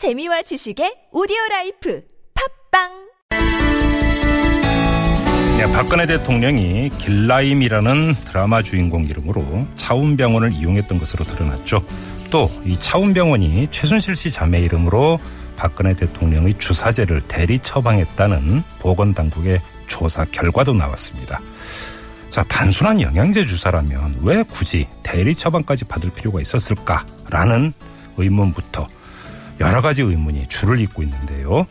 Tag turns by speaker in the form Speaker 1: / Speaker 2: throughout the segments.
Speaker 1: 재미와 지식의 오디오 라이프 팟빵
Speaker 2: 네, 박근혜 대통령이 길라임이라는 드라마 주인공 이름으로 차움병원을 이용했던 것으로 드러났죠. 또 이 차움병원이 최순실 씨 자매 이름으로 박근혜 대통령의 주사제를 대리 처방했다는 보건당국의 조사 결과도 나왔습니다. 자, 단순한 영양제 주사라면 왜 굳이 대리 처방까지 받을 필요가 있었을까라는 의문부터 여러 가지 의문이 줄을 잇고 있는데요.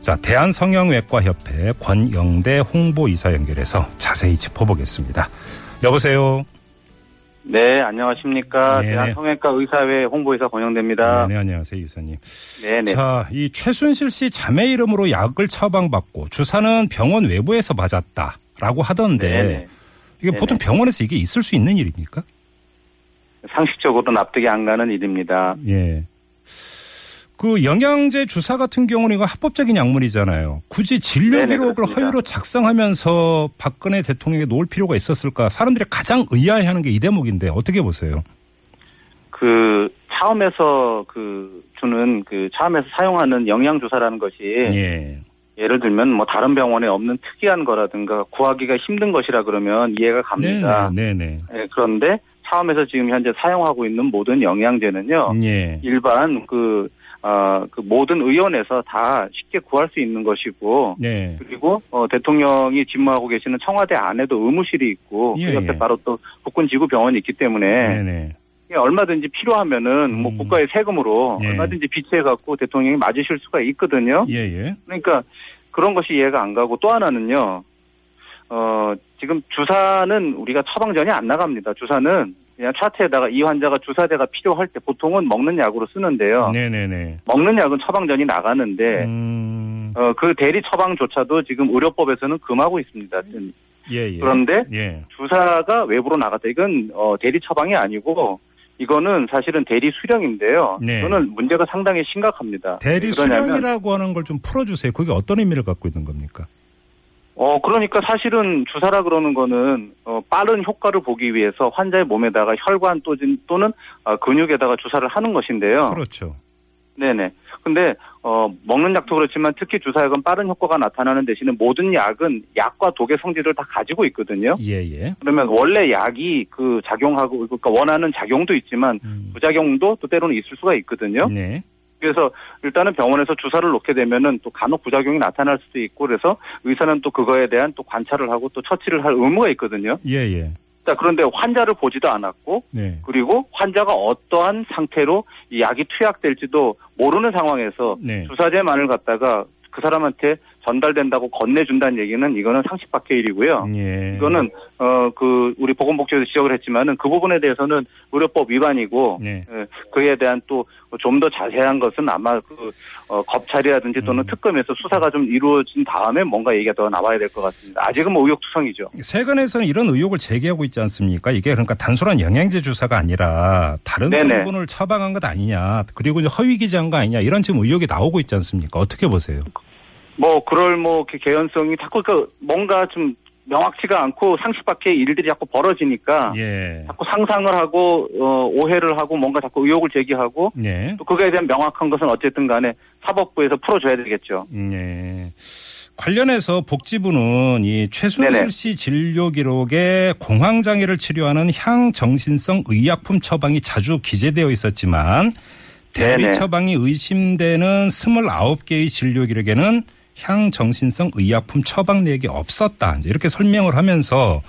Speaker 2: 자, 대한성형외과협회 권영대 홍보이사 연결해서 자세히 짚어보겠습니다. 여보세요.
Speaker 3: 네, 안녕하십니까.
Speaker 2: 네네.
Speaker 3: 대한성형외과 의사회 홍보이사 권영대입니다.
Speaker 2: 네, 안녕하세요, 이사님.
Speaker 3: 네네.
Speaker 2: 자, 이 최순실 씨 자매 이름으로 약을 처방받고 주사는 병원 외부에서 맞았다라고 하던데
Speaker 3: 네네.
Speaker 2: 이게 보통 병원에서 이게 있을 수 있는 일입니까?
Speaker 3: 상식적으로 납득이 안 가는 일입니다.
Speaker 2: 예. 그 영양제 주사 같은 경우는 이거 합법적인 약물이잖아요. 굳이 진료 기록을. 허위로 작성하면서 박근혜 대통령에 놓을 필요가 있었을까? 사람들이 가장 의아해하는 게 이 대목인데 어떻게 보세요?
Speaker 3: 그 차음에서 그 주는 그 차음에서 사용하는 영양 주사라는 것이
Speaker 2: 예.
Speaker 3: 예를 들면 뭐 다른 병원에 없는 특이한 거라든가 구하기가 힘든 것이라 그러면 이해가 갑니다.
Speaker 2: 네네.
Speaker 3: 예, 그런데 차음에서 지금 현재 사용하고 있는 모든 영양제는요.
Speaker 2: 예.
Speaker 3: 일반 그, 어, 그 모든 의원에서 다 쉽게 구할 수 있는 것이고
Speaker 2: 네.
Speaker 3: 그리고 어, 대통령이 집무하고 계시는 청와대 안에도 의무실이 있고
Speaker 2: 예,
Speaker 3: 그 옆에
Speaker 2: 예.
Speaker 3: 바로 또 국군지구병원이 있기 때문에
Speaker 2: 네네.
Speaker 3: 얼마든지 필요하면은 뭐
Speaker 2: 음.
Speaker 3: 국가의 세금으로
Speaker 2: 예.
Speaker 3: 얼마든지 비치해 갖고 대통령이 맞으실 수가 있거든요.
Speaker 2: 예, 예.
Speaker 3: 그러니까 그런 것이 이해가 안 가고 또 하나는요. 어 지금 주사는 우리가 처방전이 안 나갑니다. 주사는 그냥 차트에다가 이 환자가 주사대가 필요할 때 보통은 먹는 약으로 쓰는데요.
Speaker 2: 네네네.
Speaker 3: 먹는 약은 처방전이 나가는데
Speaker 2: 음.
Speaker 3: 어, 그 대리 처방조차도 지금 의료법에서는 금하고 있습니다.
Speaker 2: 예, 예.
Speaker 3: 그런데
Speaker 2: 예.
Speaker 3: 주사가 외부로 나갔다. 이건 어, 대리 처방이 아니고 이거는 사실은 대리 수령인데요.
Speaker 2: 네.
Speaker 3: 이거는 문제가 상당히 심각합니다.
Speaker 2: 대리 수령이라고 하는 걸 좀 풀어주세요. 그게 어떤 의미를 갖고 있는 겁니까?
Speaker 3: 어 그러니까 사실은 주사라 그러는 거는 어, 빠른 효과를 보기 위해서 환자의 몸에다가 혈관 또는 또는 어, 근육에다가 주사를 하는 것인데요.
Speaker 2: 그렇죠.
Speaker 3: 네네. 근데 어 먹는 약도 그렇지만 특히 주사약은 빠른 효과가 나타나는 대신에 모든 약은 약과 독의 성질을 다 가지고 있거든요.
Speaker 2: 예, 예.
Speaker 3: 그러면 원래 약이 그 작용하고 그러니까 원하는 작용도 있지만
Speaker 2: 음.
Speaker 3: 부작용도 또 때로는 있을 수가 있거든요.
Speaker 2: 네.
Speaker 3: 그래서 일단은 병원에서 주사를 놓게 되면은 또 간혹 부작용이 나타날 수도 있고 그래서 의사는 또 그거에 대한 또 관찰을 하고 또 처치를 할 의무가 있거든요.
Speaker 2: 예, 예.
Speaker 3: 자 그런데 환자를 보지도 않았고
Speaker 2: 네.
Speaker 3: 그리고 환자가 어떠한 상태로 이 약이 투약될지도 모르는 상황에서
Speaker 2: 네.
Speaker 3: 주사제만을 갖다가 그 사람한테 전달된다고 건네준다는 얘기는 이거는 상식 밖의 일이고요.
Speaker 2: 예.
Speaker 3: 이거는 어 그 우리 보건복지부에서 지적을 했지만은 그 부분에 대해서는 의료법 위반이고
Speaker 2: 네.
Speaker 3: 예, 그에 대한 또 좀 더 자세한 것은 아마 그 어, 검찰이라든지 또는
Speaker 2: 음.
Speaker 3: 특검에서 수사가 좀 이루어진 다음에 뭔가 얘기가 더 나와야 될 것 같습니다. 아직은 뭐 의혹투성이죠.
Speaker 2: 세간에서는 이런 의혹을 제기하고 있지 않습니까? 이게 그러니까 단순한 영양제 주사가 아니라 다른
Speaker 3: 네네.
Speaker 2: 성분을 처방한 것 아니냐, 그리고 이제 허위 기재한 거 아니냐 이런 지금 의혹이 나오고 있지 않습니까? 어떻게 보세요?
Speaker 3: 뭐 그럴 뭐 개연성이 자꾸 그 뭔가 좀 명확치가 않고 상식 밖의 일들이 자꾸 벌어지니까
Speaker 2: 예.
Speaker 3: 자꾸 상상을 하고 어, 오해를 하고 뭔가 자꾸 의혹을 제기하고
Speaker 2: 네.
Speaker 3: 또 그거에 대한 명확한 것은 어쨌든 간에 사법부에서 풀어줘야 되겠죠.
Speaker 2: 네. 관련해서 복지부는 이 최순실
Speaker 3: 네네.
Speaker 2: 씨 진료 기록에 공황 장애를 치료하는 향정신성 의약품 처방이 자주 기재되어 있었지만 대리
Speaker 3: 네네.
Speaker 2: 처방이 의심되는 29개의 진료 기록에는 향정신성 의약품 처방 내역이 없었다. 이렇게 설명을 하면서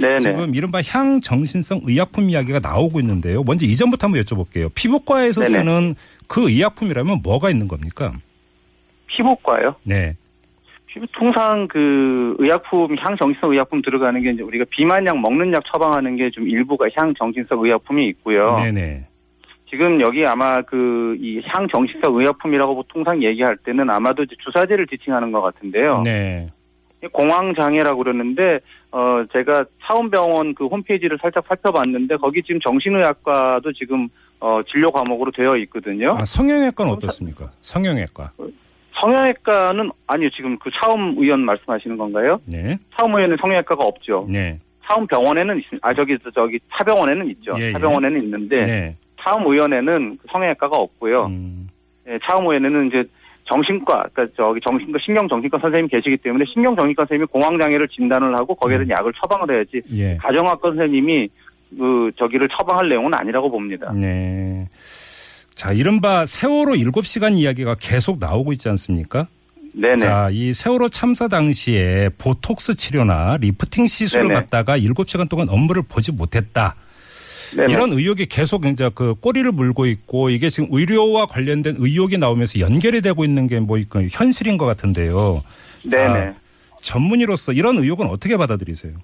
Speaker 3: 네네.
Speaker 2: 지금 이른바 향정신성 의약품 이야기가 나오고 있는데요. 먼저 이전부터 한번 여쭤볼게요. 피부과에서
Speaker 3: 네네.
Speaker 2: 쓰는 그 의약품이라면 뭐가 있는 겁니까?
Speaker 3: 피부과요.
Speaker 2: 네.
Speaker 3: 피부 통상 그 의약품 향정신성 의약품 들어가는 게 이제 우리가 비만약 먹는 약 처방하는 게 좀 일부가 향정신성 의약품이 있고요.
Speaker 2: 네네.
Speaker 3: 지금 여기 아마 그 이 향정신성 의약품이라고 통상 얘기할 때는 아마도 주사제를 지칭하는 것 같은데요.
Speaker 2: 네.
Speaker 3: 공황 장애라고 그러는데 어 제가 차원병원 그 홈페이지를 살짝 살펴봤는데 거기 지금 정신의학과도 지금 어 진료 과목으로 되어 있거든요.
Speaker 2: 아, 성형외과는 어떻습니까? 성형외과.
Speaker 3: 성형외과는 아니요 지금 그 차움 의원 말씀하시는 건가요?
Speaker 2: 네.
Speaker 3: 차움 의원은 성형외과가 없죠.
Speaker 2: 네.
Speaker 3: 차움 병원에는 있습니다. 아 저기 저기 차병원에는 있죠.
Speaker 2: 예, 예.
Speaker 3: 차병원에는 있는데
Speaker 2: 네.
Speaker 3: 차움 의원에는 성형외과가 없고요.
Speaker 2: 음,
Speaker 3: 예, 차의원에는 이제 정신과, 그러니까 저기 정신과 신경정신과 선생님이 계시기 때문에 신경정신과 선생님이 공황장애를 진단을 하고 거기에 대한 약을 처방을 해야지
Speaker 2: 예.
Speaker 3: 가정의학과 선생님이 그 저기를 처방할 내용은 아니라고 봅니다.
Speaker 2: 네. 자, 이른바 세월호 7시간 이야기가 계속 나오고 있지 않습니까?
Speaker 3: 네네.
Speaker 2: 자, 이 세월호 참사 당시에 보톡스 치료나 리프팅 시술을
Speaker 3: 네네.
Speaker 2: 받다가 7시간 동안 업무를 보지 못했다.
Speaker 3: 네네.
Speaker 2: 이런 의혹이 계속 이제 그 꼬리를 물고 있고 이게 지금 의료와 관련된 의혹이 나오면서 연결이 되고 있는 게 뭐 현실인 것 같은데요.
Speaker 3: 네네.
Speaker 2: 전문의로서 이런 의혹은 어떻게 받아들이세요?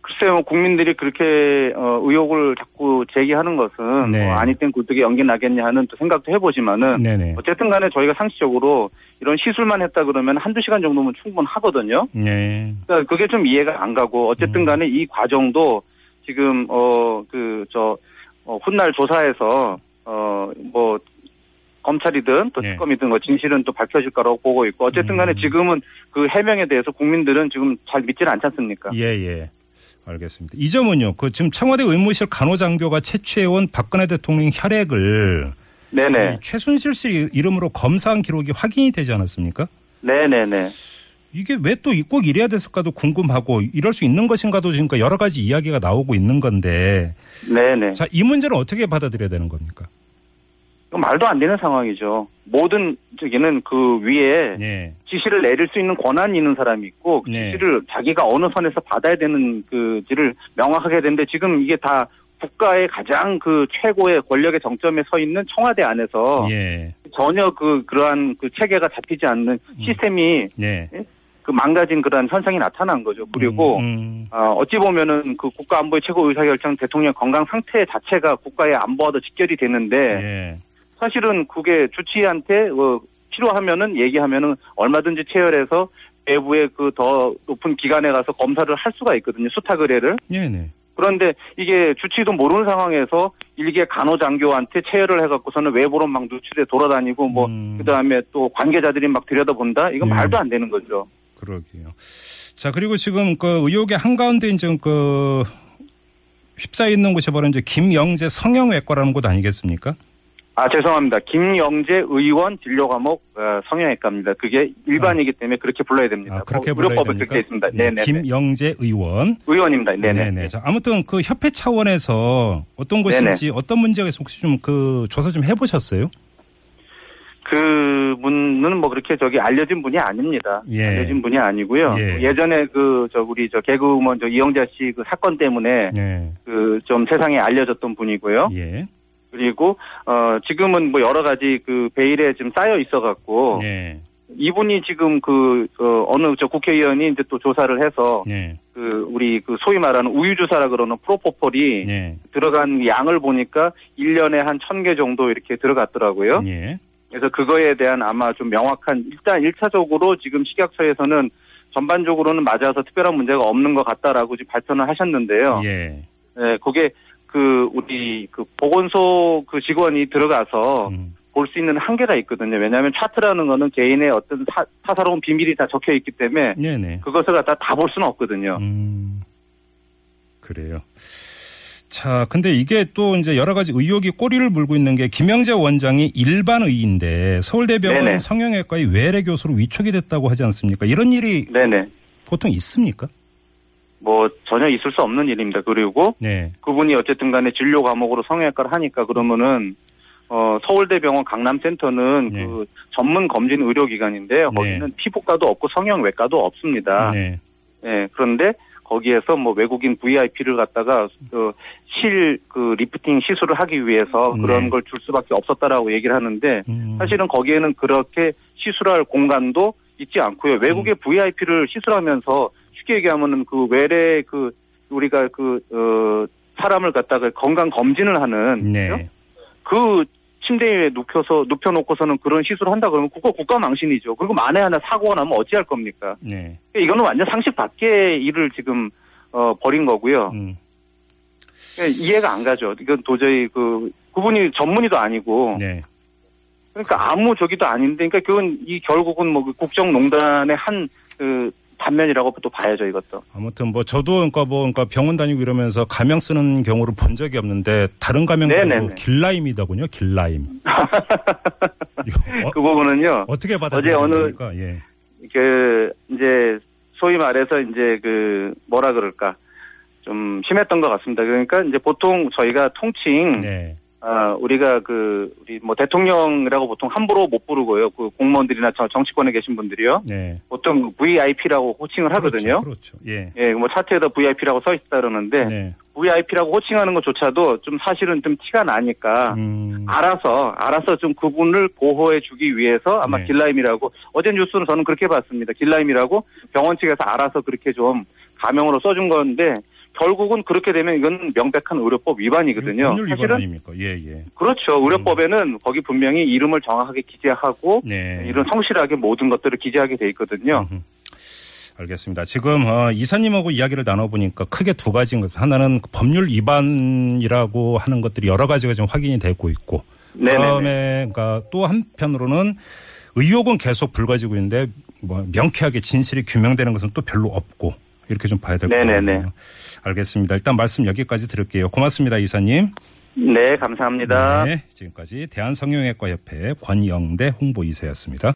Speaker 3: 글쎄요, 국민들이 그렇게 어, 의혹을 자꾸 제기하는 것은
Speaker 2: 네.
Speaker 3: 뭐 아니 땐 굴뚝에 연기 나겠냐 하는 또 생각도 해보지만은
Speaker 2: 네네.
Speaker 3: 어쨌든 간에 저희가 상식적으로 이런 시술만 했다 그러면 한두 시간 정도면 충분하거든요.
Speaker 2: 네.
Speaker 3: 그러니까 그게 좀 이해가 안 가고 어쨌든
Speaker 2: 음.
Speaker 3: 간에 이 과정도 지금 어 그 저 어, 훗날 조사에서 어 뭐 검찰이든 또
Speaker 2: 네.
Speaker 3: 특검이든 뭐 진실은 또 밝혀질 거라고 보고 있고 어쨌든 간에
Speaker 2: 음.
Speaker 3: 지금은 그 해명에 대해서 국민들은 지금 잘 믿지는 않지 않습니까?
Speaker 2: 예, 예. 알겠습니다. 이 점은요. 그 지금 청와대 의무실 간호장교가 채취해온 박근혜 대통령 혈액을
Speaker 3: 네네.
Speaker 2: 이 최순실 씨 이름으로 검사한 기록이 확인이 되지 않았습니까?
Speaker 3: 네네네.
Speaker 2: 이게 왜 또 꼭 이래야 됐을까도 궁금하고 이럴 수 있는 것인가도 지금 여러 가지 이야기가 나오고 있는 건데
Speaker 3: 네네.
Speaker 2: 자, 이 문제는 어떻게 받아들여야 되는 겁니까?
Speaker 3: 말도 안 되는 상황이죠. 모든 저기는 그 위에
Speaker 2: 예.
Speaker 3: 지시를 내릴 수 있는 권한이 있는 사람이 있고 그
Speaker 2: 네.
Speaker 3: 지시를 자기가 어느 선에서 받아야 되는 그지를 명확하게 되는데 지금 이게 다 국가의 가장 그 최고의 권력의 정점에 서 있는 청와대 안에서
Speaker 2: 예.
Speaker 3: 전혀 그 그러한 그 체계가 잡히지 않는 시스템이
Speaker 2: 예.
Speaker 3: 그 망가진 그러한 현상이 나타난 거죠. 그리고
Speaker 2: 음,
Speaker 3: 어, 어찌 보면은 그 국가 안보의 최고 의사결정 대통령 건강 상태 자체가 국가의 안보와도 직결이 되는데
Speaker 2: 예.
Speaker 3: 사실은 그게 주치의한테 어, 필요하면은 얘기하면은 얼마든지 체열해서 외부의 그 더 높은 기관에 가서 검사를 할 수가 있거든요. 수탁 의뢰를.
Speaker 2: 예, 네.
Speaker 3: 그런데 이게 주치의도 모르는 상황에서 일개 간호장교한테 체열을 해갖고서는 외부로 막 누출해 돌아다니고 뭐
Speaker 2: 음.
Speaker 3: 그다음에 또 관계자들이 막 들여다본다. 이건
Speaker 2: 네.
Speaker 3: 말도 안 되는 거죠.
Speaker 2: 그러게요. 자, 그리고 지금 그 의혹의 한가운데 이제 그 휩싸여 있는 곳이 바로 이제 김영재 성형외과라는 곳 아니겠습니까?
Speaker 3: 아 죄송합니다. 김영재 의원 진료 과목 어, 성형외과입니다. 그게 일반이기 때문에 그렇게 불러야 됩니다.
Speaker 2: 아, 그렇게
Speaker 3: 뭐
Speaker 2: 불러야 됩니까?
Speaker 3: 그렇게 있습니다.
Speaker 2: 네,
Speaker 3: 네네.
Speaker 2: 김영재 의원.
Speaker 3: 의원입니다. 네네.
Speaker 2: 네네. 자, 아무튼 그 협회 차원에서 어떤 곳인지 어떤 문제가 혹시 좀 그 조사 좀 해보셨어요?
Speaker 3: 그 그렇게 저기 알려진 분이 아닙니다.
Speaker 2: 예.
Speaker 3: 알려진 분이 아니고요.
Speaker 2: 예.
Speaker 3: 전에 그 저 우리 저 개그우먼 저 이영자 씨 그 사건 때문에
Speaker 2: 네.
Speaker 3: 그좀 세상에 알려졌던 분이고요.
Speaker 2: 예.
Speaker 3: 그리고 어 지금은 뭐 여러 가지 그 베일에 좀 쌓여 있어 갖고
Speaker 2: 네.
Speaker 3: 이분이 지금 그 어, 어느 저 국회의원이 이제 또 조사를 해서
Speaker 2: 네.
Speaker 3: 그 우리 그 소위 말하는 우유 주사라 그러는 프로포폴이
Speaker 2: 네.
Speaker 3: 들어간 양을 보니까 1년에 한 1000개 정도 이렇게 들어갔더라고요.
Speaker 2: 예.
Speaker 3: 그래서 그거에 대한 아마 좀 명확한 일단 1차적으로 지금 식약처에서는 전반적으로는 맞아서 특별한 문제가 없는 것 같다라고 지금 발표를 하셨는데요.
Speaker 2: 예.
Speaker 3: 네, 그게 그 우리 그 보건소 그 직원이 들어가서
Speaker 2: 음.
Speaker 3: 볼수 있는 한계가 있거든요. 왜냐하면 차트라는 거는 개인의 어떤 사, 사사로운 비밀이 다 적혀 있기 때문에
Speaker 2: 네네.
Speaker 3: 그것을 갖다 다 볼 수는 없거든요.
Speaker 2: 음. 그래요. 자, 근데 이게 또 이제 여러 가지 의혹이 꼬리를 물고 있는 게 김영재 원장이 일반 의인데 서울대병원
Speaker 3: 네네.
Speaker 2: 성형외과의 외래 교수로 위촉이 됐다고 하지 않습니까? 이런 일이
Speaker 3: 네네.
Speaker 2: 보통 있습니까?
Speaker 3: 뭐 전혀 있을 수 없는 일입니다. 그리고
Speaker 2: 네.
Speaker 3: 그분이 어쨌든 간에 진료 과목으로 성형외과를 하니까 그러면은 어 서울대병원 강남센터는
Speaker 2: 네.
Speaker 3: 그 전문 검진 의료기관인데요.
Speaker 2: 네.
Speaker 3: 거기는 피부과도 없고 성형외과도 없습니다.
Speaker 2: 네.
Speaker 3: 예, 그런데 거기에서 뭐 외국인 VIP를 갖다가 그 실 그 리프팅 시술을 하기 위해서 그런
Speaker 2: 네.
Speaker 3: 걸줄 수밖에 없었다라고 얘기를 하는데
Speaker 2: 음.
Speaker 3: 사실은 거기에는 그렇게 시술할 공간도 있지 않고요. 외국의
Speaker 2: 음.
Speaker 3: VIP를 시술하면서 쉽게 얘기하면은 그 외래 그 우리가 그 어, 사람을 갖다가 건강 검진을 하는
Speaker 2: 네.
Speaker 3: 그 침대 위에 눕혀서 눕혀놓고서는 그런 시술을 한다 그러면 그거 국가 망신이죠. 그리고 만에 하나 사고가 나면 어찌할 겁니까?
Speaker 2: 네.
Speaker 3: 이거는 완전 상식 밖의 일을 지금 어, 벌인 거고요.
Speaker 2: 음.
Speaker 3: 그러니까 이해가 안 가죠. 이건 도저히 그 그분이 전문의도 아니고
Speaker 2: 네.
Speaker 3: 그러니까 아무 저기도 아닌데 그러니까 그건 이 결국은 뭐그 국정농단의 한 그 반면이라고 또 봐야죠 이것도.
Speaker 2: 아무튼 뭐 저도 그러니까 뭐 그러니까 병원 다니고 이러면서 가명 쓰는 경우를 본 적이 없는데 다른 가명. 말고 길라임이더군요. 길라임. 어,
Speaker 3: 그 부분은요.
Speaker 2: 어떻게
Speaker 3: 어제
Speaker 2: 받아들여야
Speaker 3: 어느-
Speaker 2: 됩니까? 예.
Speaker 3: 그 이제 소위 말해서 이제 그 뭐라 그럴까 좀 심했던 것 같습니다. 그러니까 이제 보통 저희가 통칭
Speaker 2: 네.
Speaker 3: 아, 우리가 그 우리 뭐 대통령이라고 보통 함부로 못 부르고요. 그 공무원들이나 저 정치권에 계신 분들이요.
Speaker 2: 네.
Speaker 3: 보통 VIP라고 호칭을 하거든요.
Speaker 2: 그렇죠. 그렇죠. 예.
Speaker 3: 예, 뭐 차트에다 VIP라고 써 있다 그러는데
Speaker 2: 네.
Speaker 3: VIP라고 호칭하는 것조차도 좀 사실은 좀 티가 나니까
Speaker 2: 음.
Speaker 3: 알아서 알아서 좀 그분을 보호해 주기 위해서 아마
Speaker 2: 네.
Speaker 3: 길라임이라고 어제 뉴스는 저는 그렇게 봤습니다. 길라임이라고 병원 측에서 알아서 그렇게 좀 가명으로 써준 건데 결국은 그렇게 되면 이건 명백한 의료법 위반이거든요.
Speaker 2: 법률 위반 아닙니까? 예, 예.
Speaker 3: 그렇죠. 의료법에는 거기 분명히 이름을 정확하게 기재하고
Speaker 2: 네.
Speaker 3: 이런 성실하게 모든 것들을 기재하게 돼 있거든요.
Speaker 2: 음흠. 알겠습니다. 지금 어, 이사님하고 이야기를 나눠보니까 크게 두 가지인 것. 하나는 법률 위반이라고 하는 것들이 여러 가지가 지금 확인이 되고 있고,
Speaker 3: 네네네.
Speaker 2: 그다음에 그러니까 또 한편으로는 의혹은 계속 불거지고 있는데 뭐 명쾌하게 진실이 규명되는 것은 또 별로 없고 이렇게 좀 봐야 될것
Speaker 3: 네네네.
Speaker 2: 같아요. 알겠습니다. 일단 말씀 여기까지 들을게요. 고맙습니다, 이사님.
Speaker 3: 네, 감사합니다.
Speaker 2: 네, 지금까지 대한성형외과협회 권영대 홍보이사였습니다.